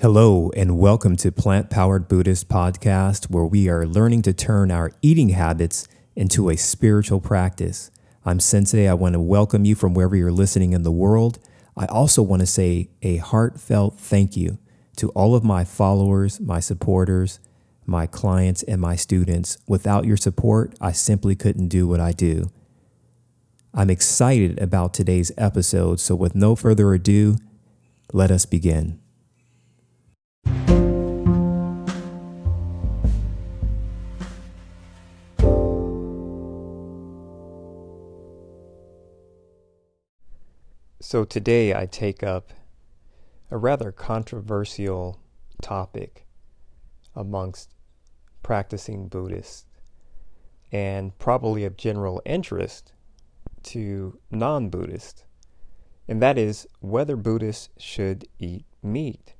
Hello, and welcome to Plant Powered Buddhist Podcast, where we are learning to turn our eating habits into a spiritual practice. I'm Sensei. I want to welcome you from wherever you're listening in the world. I also want to say a heartfelt thank you to all of my followers, my supporters, my clients, and my students. Without your support, I simply couldn't do what I do. I'm excited about today's episode, so with no further ado, let us begin. So today I take up a rather controversial topic amongst practicing Buddhists and probably of general interest to non Buddhists, and that is whether Buddhists should eat meat.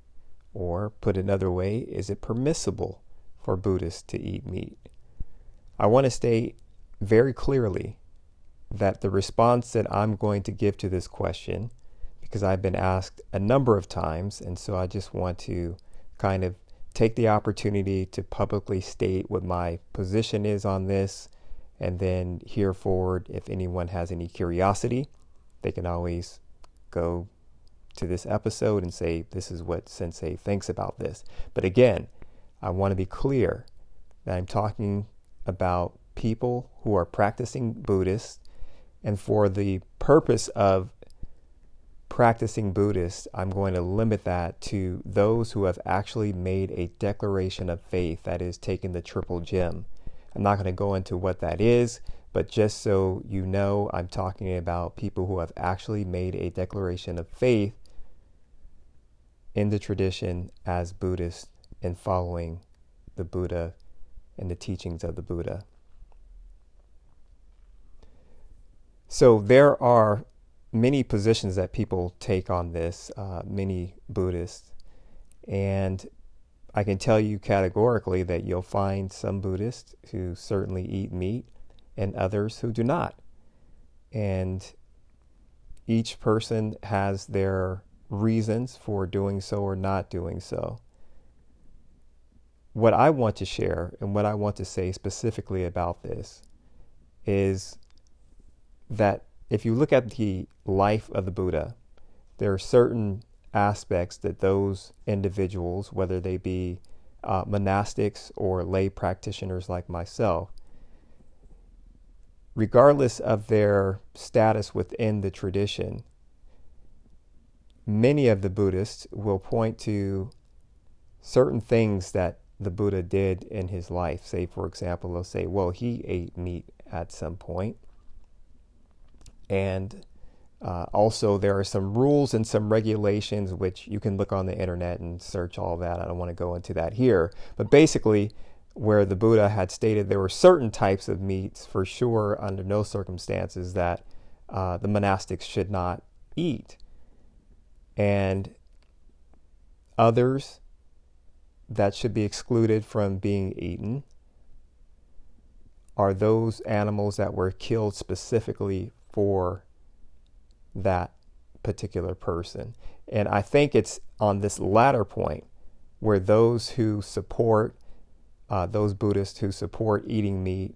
Or, put another way, is it permissible for Buddhists to eat meat? I want to state very clearly that the response that I'm going to give to this question, because I've been asked a number of times, and so I just want to kind of take the opportunity to publicly state what my position is on this, and then here forward, if anyone has any curiosity, they can always go to this episode and say, This is what Sensei thinks about this. But again, I want to be clear that I'm talking about people who are practicing Buddhists and for the purpose of practicing Buddhist, I'm going to limit that to those who have actually made a declaration of faith, that is, taken the triple gem. I'm not going to go into what that is, but just so you know, I'm talking about people who have actually made a declaration of faith in the tradition as Buddhists and following the Buddha and the teachings of the Buddha. So there are many positions that people take on this, uh, many Buddhists, and I can tell you categorically that you'll find some Buddhists who certainly eat meat and others who do not. And each person has their reasons for doing so or not doing so. What I want to share and what I want to say specifically about this is that if you look at the life of the Buddha, there are certain aspects that those individuals, whether they be uh, monastics or lay practitioners like myself, regardless of their status within the tradition, many of the Buddhists will point to certain things that the Buddha did in his life. Say, for example, they'll say, well, he ate meat at some point. And uh, also, there are some rules and some regulations which you can look on the internet and search all that. I don't want to go into that here. But basically, where the Buddha had stated there were certain types of meats for sure, under no circumstances, that uh, the monastics should not eat. And others that should be excluded from being eaten are those animals that were killed specifically for that particular person. And I think it's on this latter point where those who support, uh, those Buddhists who support eating meat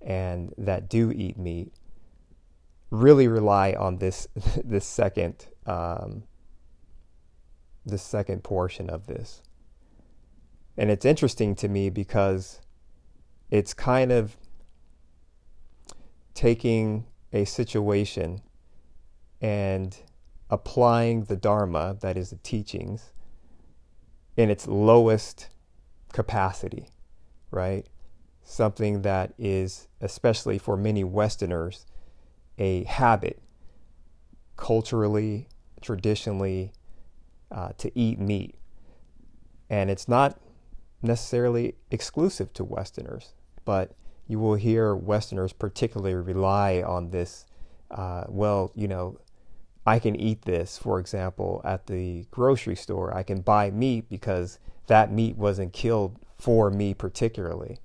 and that do eat meat, really rely on this this second um, this second portion of this. And it's interesting to me because it's kind of taking a situation and applying the Dharma, that is the teachings, in its lowest capacity, right? Something that is, especially for many Westerners, a habit culturally, traditionally, uh, to eat meat. And it's not necessarily exclusive to Westerners, but you will hear Westerners particularly rely on this. Uh, well, you know, I can eat this, for example, at the grocery store. I can buy meat because that meat wasn't killed for me particularly,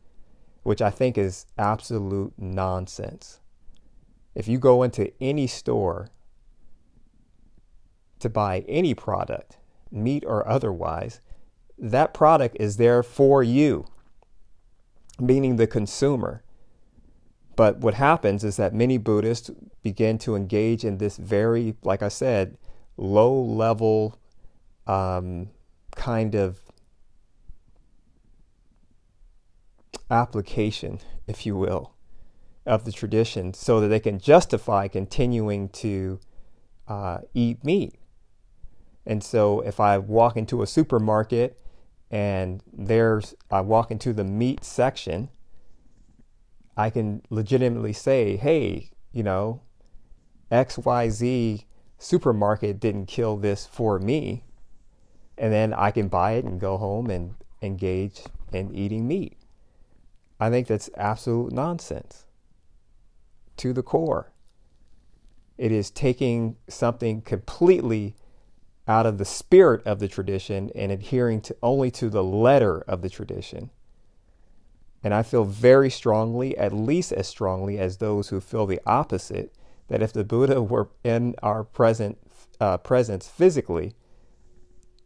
which I think is absolute nonsense. If you go into any store to buy any product, meat or otherwise, that product is there for you, meaning the consumer. But what happens is that many Buddhists begin to engage in this very, like I said, low level um, kind of application, if you will, of the tradition so that they can justify continuing to uh, eat meat. And so if I walk into a supermarket and there's, I walk into the meat section, I can legitimately say, hey, you know, XYZ supermarket didn't kill this for me. And then I can buy it and go home and engage in eating meat. I think that's absolute nonsense to the core. It is taking something completely out of the spirit of the tradition and adhering to only to the letter of the tradition. And I feel very strongly, at least as strongly as those who feel the opposite, that if the Buddha were in our present uh, presence physically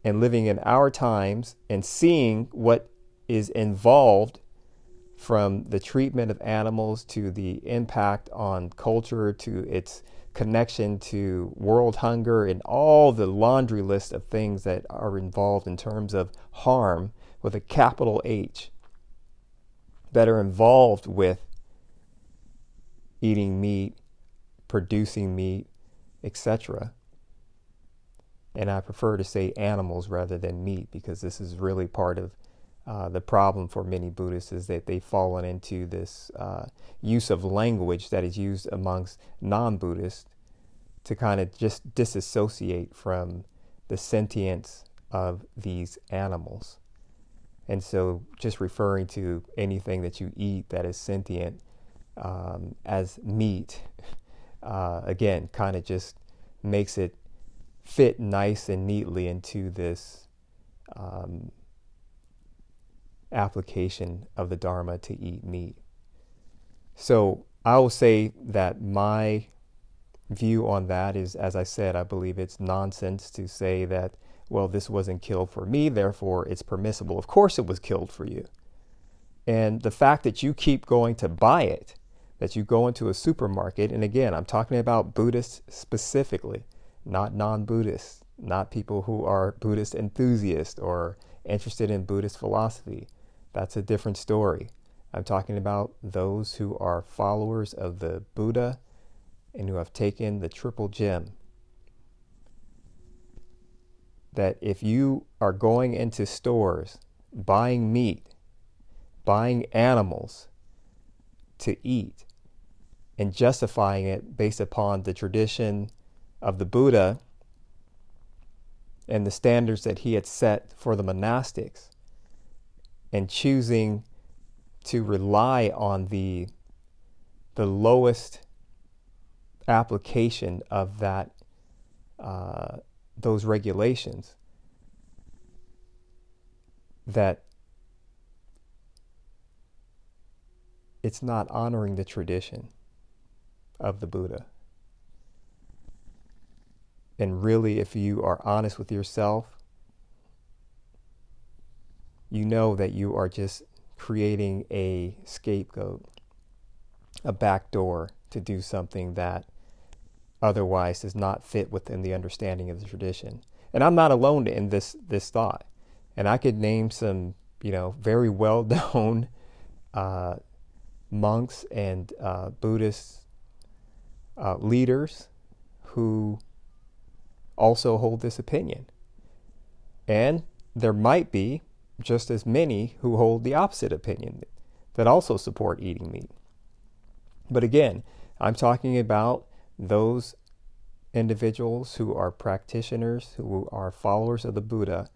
and living in our times and seeing what is involved from the treatment of animals to the impact on culture to its connection to world hunger and all the laundry list of things that are involved in terms of harm with a capital H that are involved with eating meat, producing meat, etc. And I prefer to say animals rather than meat because this is really part of uh, the problem for many Buddhists is that they've fallen into this uh, use of language that is used amongst non Buddhists to kind of just disassociate from the sentience of these animals. And so, just referring to anything that you eat that is sentient um, as meat, uh, again, kind of just makes it fit nice and neatly into this um, application of the Dharma to eat meat. So I will say that my view on that is, as I said, I believe it's nonsense to say that, well, this wasn't killed for me, therefore it's permissible. Of course it was killed for you. And the fact that you keep going to buy it, that you go into a supermarket, and again, I'm talking about Buddhists specifically, not non Buddhists, not people who are Buddhist enthusiasts or interested in Buddhist philosophy. That's a different story. I'm talking about those who are followers of the Buddha and who have taken the triple gem. That if you are going into stores, buying meat, buying animals to eat, and justifying it based upon the tradition of the Buddha and the standards that he had set for the monastics, and choosing to rely on the the lowest application of that uh, those regulations that it's not honoring the tradition of the Buddha. And really, if you are honest with yourself you know that you are just creating a scapegoat, a backdoor to do something that otherwise does not fit within the understanding of the tradition. And I'm not alone in this this thought. And I could name some, you know, very well known uh, monks and uh, Buddhist uh, leaders who also hold this opinion. And there might be just as many who hold the opposite opinion that also support eating meat. But again, I'm talking about those individuals who are practitioners, who are followers of the Buddha,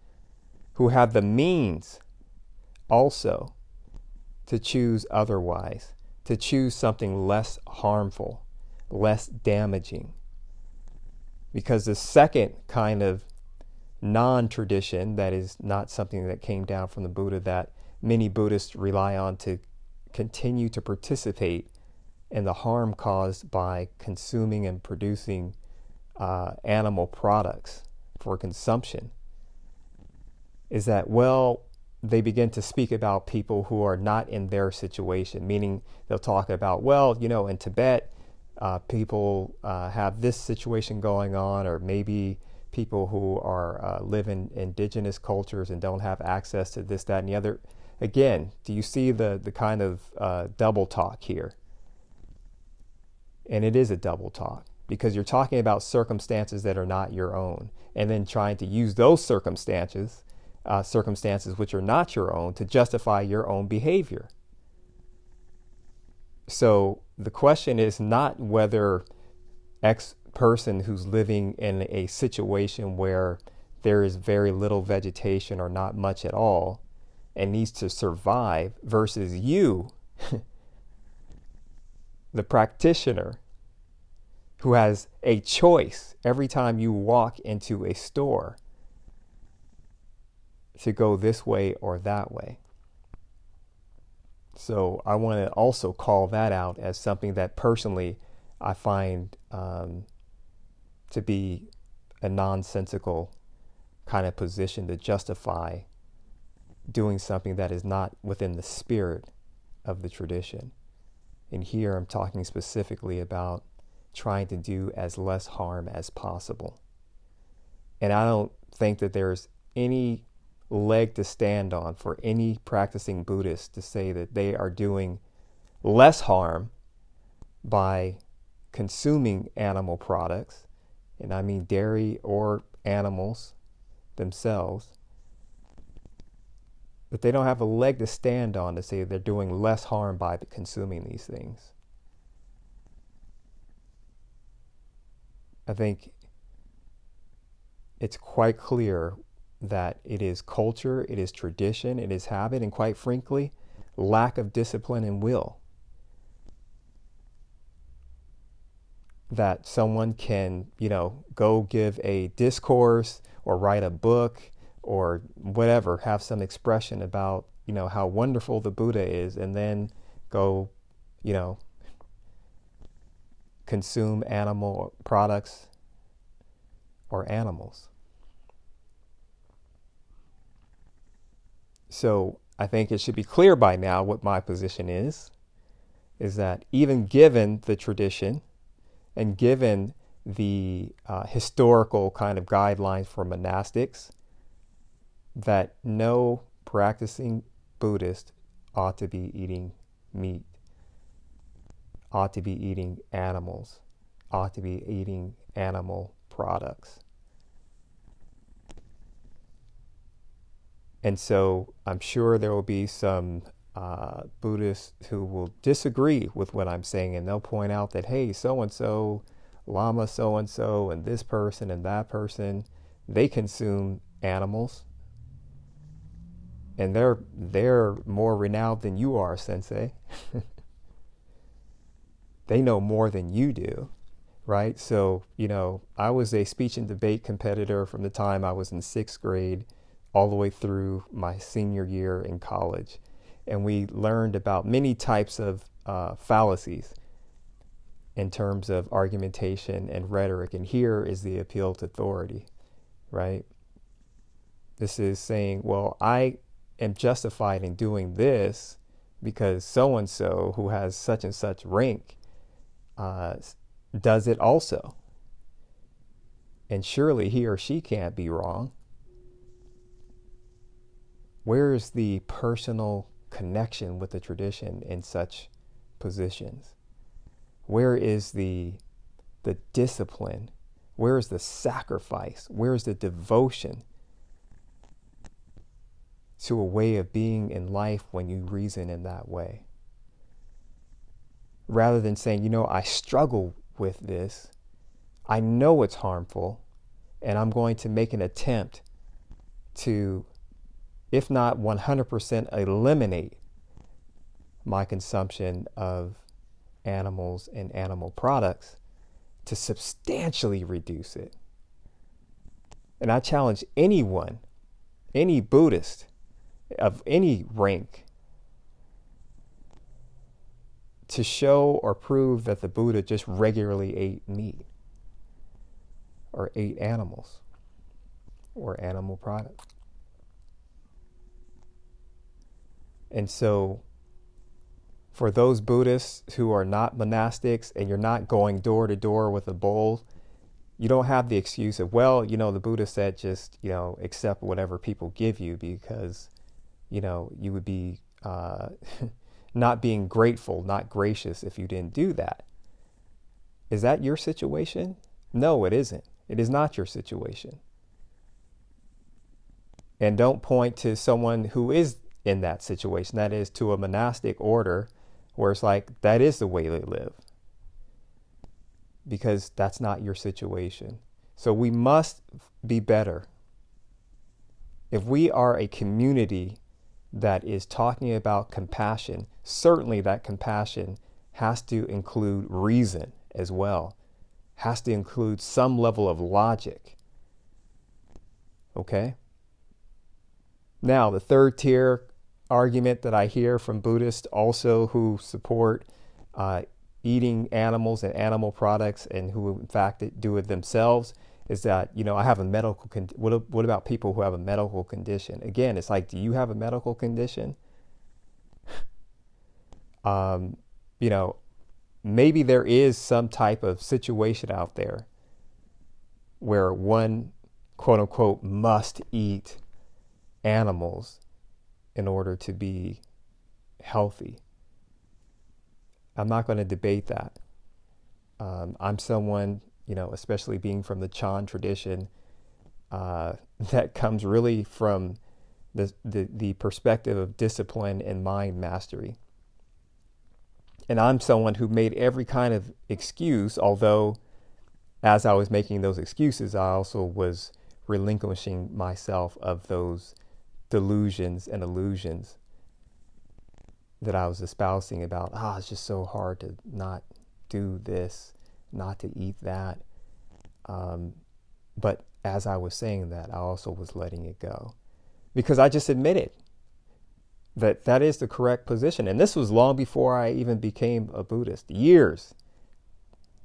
who have the means also to choose otherwise, to choose something less harmful, less damaging. Because the second kind of non tradition, that is not something that came down from the Buddha, that many Buddhists rely on to continue to participate in the harm caused by consuming and producing uh, animal products for consumption. is that, well, they begin to speak about people who are not in their situation, meaning they'll talk about, well, you know, in Tibet, uh, people uh, have this situation going on, or maybe people who are uh, live in indigenous cultures and don't have access to this, that, and the other. Again, do you see the the kind of uh, double talk here? And it is a double talk because you're talking about circumstances that are not your own, and then trying to use those circumstances, uh, circumstances which are not your own, to justify your own behavior. So the question is not whether X person who's living in a situation where there is very little vegetation or not much at all and needs to survive versus you, the practitioner who has a choice every time you walk into a store to go this way or that way. So I want to also call that out as something that personally I find um, to be a nonsensical kind of position to justify doing something that is not within the spirit of the tradition. And here I'm talking specifically about trying to do as less harm as possible. And I don't think that there's any leg to stand on for any practicing Buddhist to say that they are doing less harm by consuming animal products, and I mean dairy or animals themselves, but they don't have a leg to stand on to say they're doing less harm by consuming these things. I think it's quite clear that it is culture, it is tradition, it is habit, and quite frankly, lack of discipline and will. That someone can, you know, go give a discourse or write a book or whatever, have some expression about, you know, how wonderful the Buddha is, and then go, you know, consume animal products or animals. So I think it should be clear by now what my position is is that even given the tradition and given the uh, historical kind of guidelines for monastics, that no practicing Buddhist ought to be eating meat, ought to be eating animals, ought to be eating animal products. And so I'm sure there will be some uh, Buddhists who will disagree with what I'm saying, and they'll point out that, hey, so and so, Lama so and so, and this person and that person, they consume animals. And they're they're more renowned than you are, Sensei. they know more than you do, right? So, you know, I was a speech and debate competitor from the time I was in sixth grade all the way through my senior year in college. And we learned about many types of uh, fallacies in terms of argumentation and rhetoric. And here is the appeal to authority, right? This is saying, well, I am justified in doing this because so and so who has such and such rank uh, does it also. And surely he or she can't be wrong. Where is the personal connection with the tradition in such positions? Where is the the discipline? Where is the sacrifice? Where is the devotion to a way of being in life when you reason in that way? Rather than saying, you know, I struggle with this, I know it's harmful, and I'm going to make an attempt to if not 100%, eliminate my consumption of animals and animal products to substantially reduce it. And I challenge anyone, any Buddhist of any rank, to show or prove that the Buddha just regularly ate meat or ate animals or animal products. And so, for those Buddhists who are not monastics and you're not going door to door with a bowl, you don't have the excuse of, well, you know, the Buddha said just, you know, accept whatever people give you because, you know, you would be uh, not being grateful, not gracious if you didn't do that. Is that your situation? No, it isn't. It is not your situation. And don't point to someone who is in that situation, that is, to a monastic order where it's like, that is the way they live. Because that's not your situation. So we must be better. If we are a community that is talking about compassion, certainly that compassion has to include reason as well, has to include some level of logic. Okay? Now, the third tier argument that I hear from Buddhists also who support uh, eating animals and animal products and who, in fact, do it themselves is that you know I have a medical con- what what about people who have a medical condition? Again, it's like, do you have a medical condition? um, you know, maybe there is some type of situation out there where one quote unquote must eat animals in order to be healthy. I'm not going to debate that. Um, I'm someone you know, especially being from the Chan tradition, uh, that comes really from the, the, the perspective of discipline and mind mastery. And I'm someone who made every kind of excuse, although as I was making those excuses, I also was relinquishing myself of those delusions and illusions that I was espousing about, ah, it's just so hard to not do this not to eat that. Um, but as I was saying that, I also was letting it go because I just admitted that that is the correct position. And this was long before I even became a Buddhist. Years,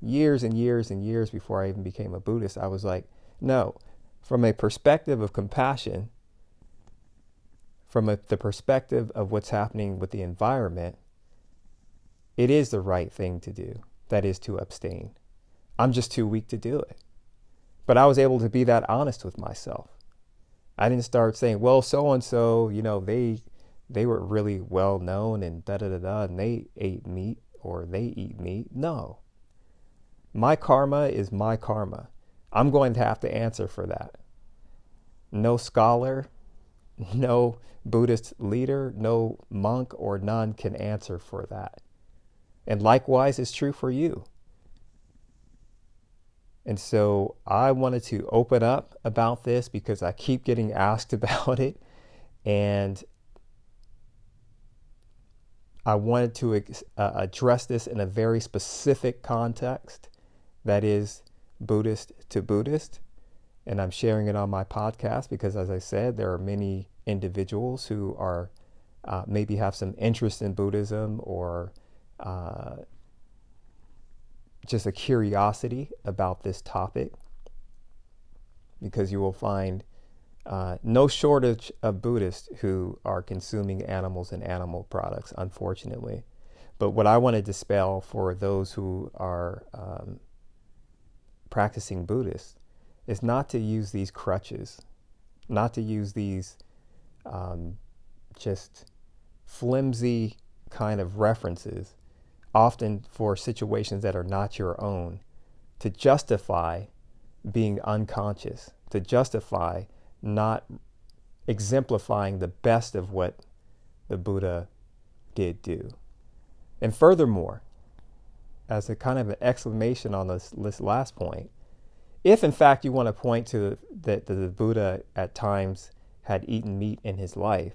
years and years and years before I even became a Buddhist, I was like, no, from a perspective of compassion, from a, the perspective of what's happening with the environment, it is the right thing to do that is to abstain. I'm just too weak to do it. But I was able to be that honest with myself. I didn't start saying, well, so and so, you know, they they were really well known and da da da da and they ate meat or they eat meat. No. My karma is my karma. I'm going to have to answer for that. No scholar, no Buddhist leader, no monk or nun can answer for that. And likewise is true for you. And so I wanted to open up about this because I keep getting asked about it. And I wanted to uh, address this in a very specific context that is Buddhist to Buddhist. And I'm sharing it on my podcast because, as I said, there are many individuals who are uh, maybe have some interest in Buddhism or uh, just a curiosity about this topic because you will find uh, no shortage of Buddhists who are consuming animals and animal products, unfortunately. But what I want to dispel for those who are um, practicing Buddhists is not to use these crutches, not to use these um, just flimsy kind of references often for situations that are not your own, to justify being unconscious, to justify not exemplifying the best of what the Buddha did do. And furthermore, as a kind of an exclamation on this, this last point, if in fact you want to point to that the, the Buddha at times had eaten meat in his life,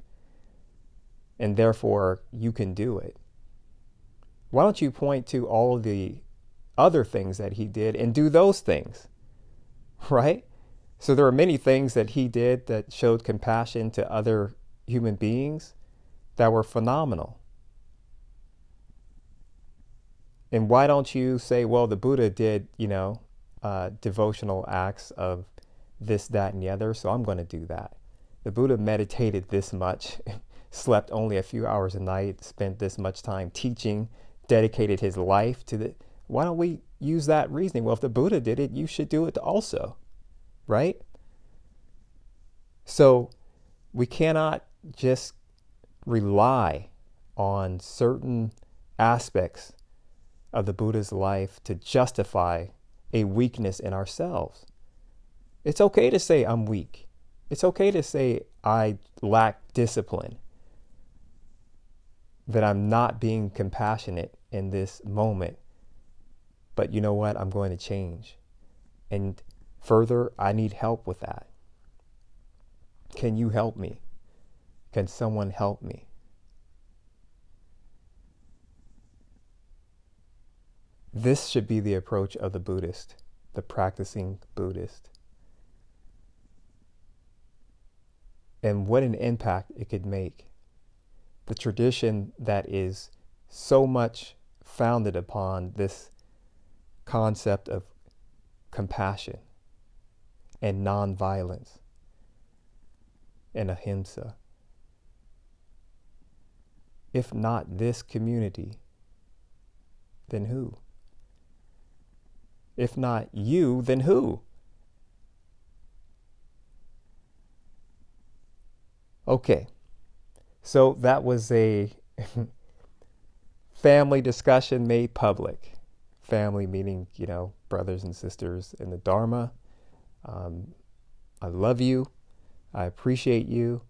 and therefore you can do it, why don't you point to all of the other things that he did and do those things? Right? So there are many things that he did that showed compassion to other human beings that were phenomenal. And why don't you say, well, the Buddha did, you know, uh, devotional acts of this, that, and the other, so I'm going to do that. The Buddha meditated this much, slept only a few hours a night, spent this much time teaching, dedicated his life to the. Why don't we use that reasoning? Well, if the Buddha did it, you should do it also, right? So we cannot just rely on certain aspects of the Buddha's life to justify a weakness in ourselves. It's okay to say I'm weak. It's okay to say I lack discipline, that I'm not being compassionate in this moment. But you know what? I'm going to change. And further, I need help with that. Can you help me? Can someone help me? This should be the approach of the Buddhist, the practicing Buddhist. And what an impact it could make. The tradition that is so much founded upon this concept of compassion and nonviolence and ahimsa. If not this community, then who? If not you, then who? Okay, so that was a family discussion made public. Family meaning, you know, brothers and sisters in the Dharma. Um, I love you. I appreciate you,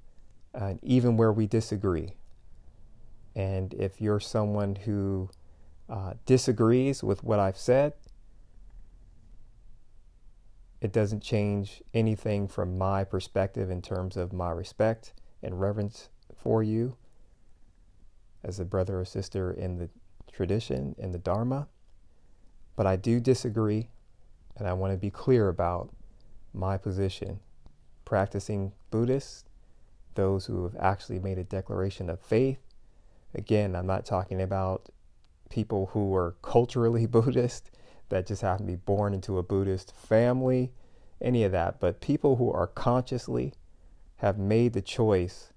and even where we disagree. And if you're someone who uh, disagrees with what I've said, it doesn't change anything from my perspective in terms of my respect and reverence for you as a brother or sister in the tradition, in the Dharma. But I do disagree, and I want to be clear about my position. Practicing Buddhists, those who have actually made a declaration of faith, again, I'm not talking about people who are culturally Buddhist that just happen to be born into a Buddhist family, any of that, but people who are consciously have made the choice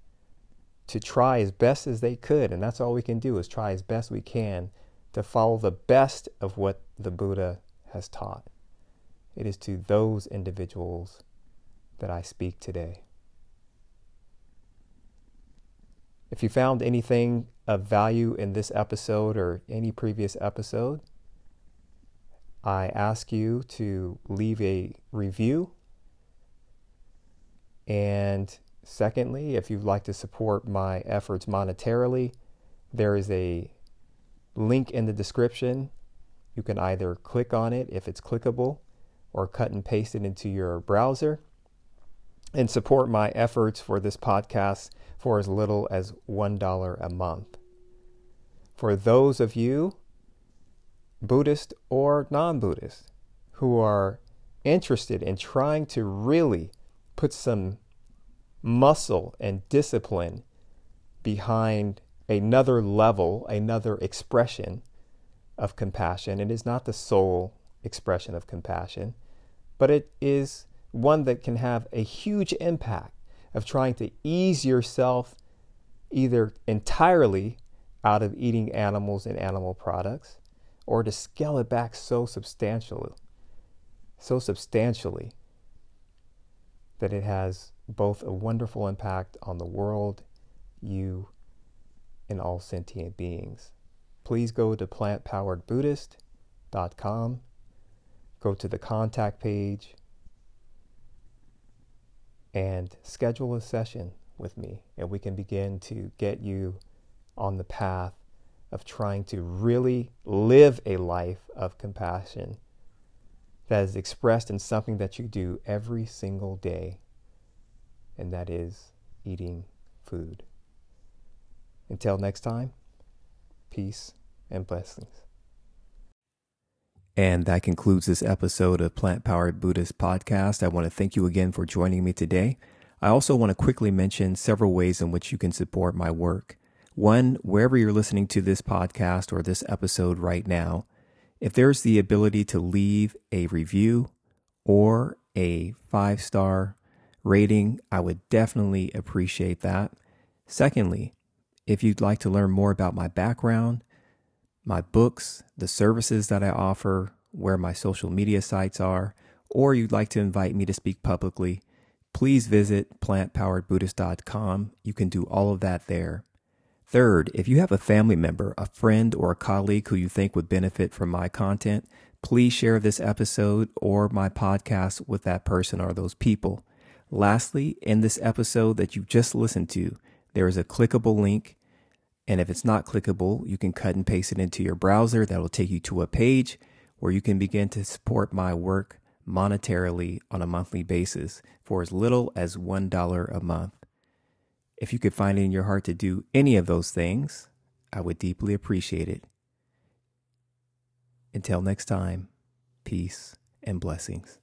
to try as best as they could, and that's all we can do is try as best we can to follow the best of what the Buddha has taught. It is to those individuals that I speak today. If you found anything of value in this episode or any previous episode, I ask you to leave a review. And secondly, if you'd like to support my efforts monetarily, there is a link in the description. You can either click on it if it's clickable or cut and paste it into your browser and support my efforts for this podcast for as little as $1 a month. For those of you Buddhist or non Buddhist, who are interested in trying to really put some muscle and discipline behind another level, another expression of compassion. It is not the sole expression of compassion, but it is one that can have a huge impact of trying to ease yourself either entirely out of eating animals and animal products or to scale it back so substantially, so substantially that it has both a wonderful impact on the world, you, and all sentient beings. Please go to plantpoweredbuddhist.com, go to the contact page, and schedule a session with me, and we can begin to get you on the path of trying to really live a life of compassion that is expressed in something that you do every single day, and that is eating food. Until next time, peace and blessings. And that concludes this episode of Plant Powered Buddhist Podcast. I want to thank you again for joining me today. I also want to quickly mention several ways in which you can support my work. One, wherever you're listening to this podcast or this episode right now, if there's the ability to leave a review or a five star rating, I would definitely appreciate that. Secondly, if you'd like to learn more about my background, my books, the services that I offer, where my social media sites are, or you'd like to invite me to speak publicly, please visit plantpoweredbuddhist.com. You can do all of that there. Third, if you have a family member, a friend, or a colleague who you think would benefit from my content, please share this episode or my podcast with that person or those people. Lastly, in this episode that you just listened to, there is a clickable link. And if it's not clickable, you can cut and paste it into your browser. That will take you to a page where you can begin to support my work monetarily on a monthly basis for as little as $1 a month. If you could find it in your heart to do any of those things, I would deeply appreciate it. Until next time, peace and blessings.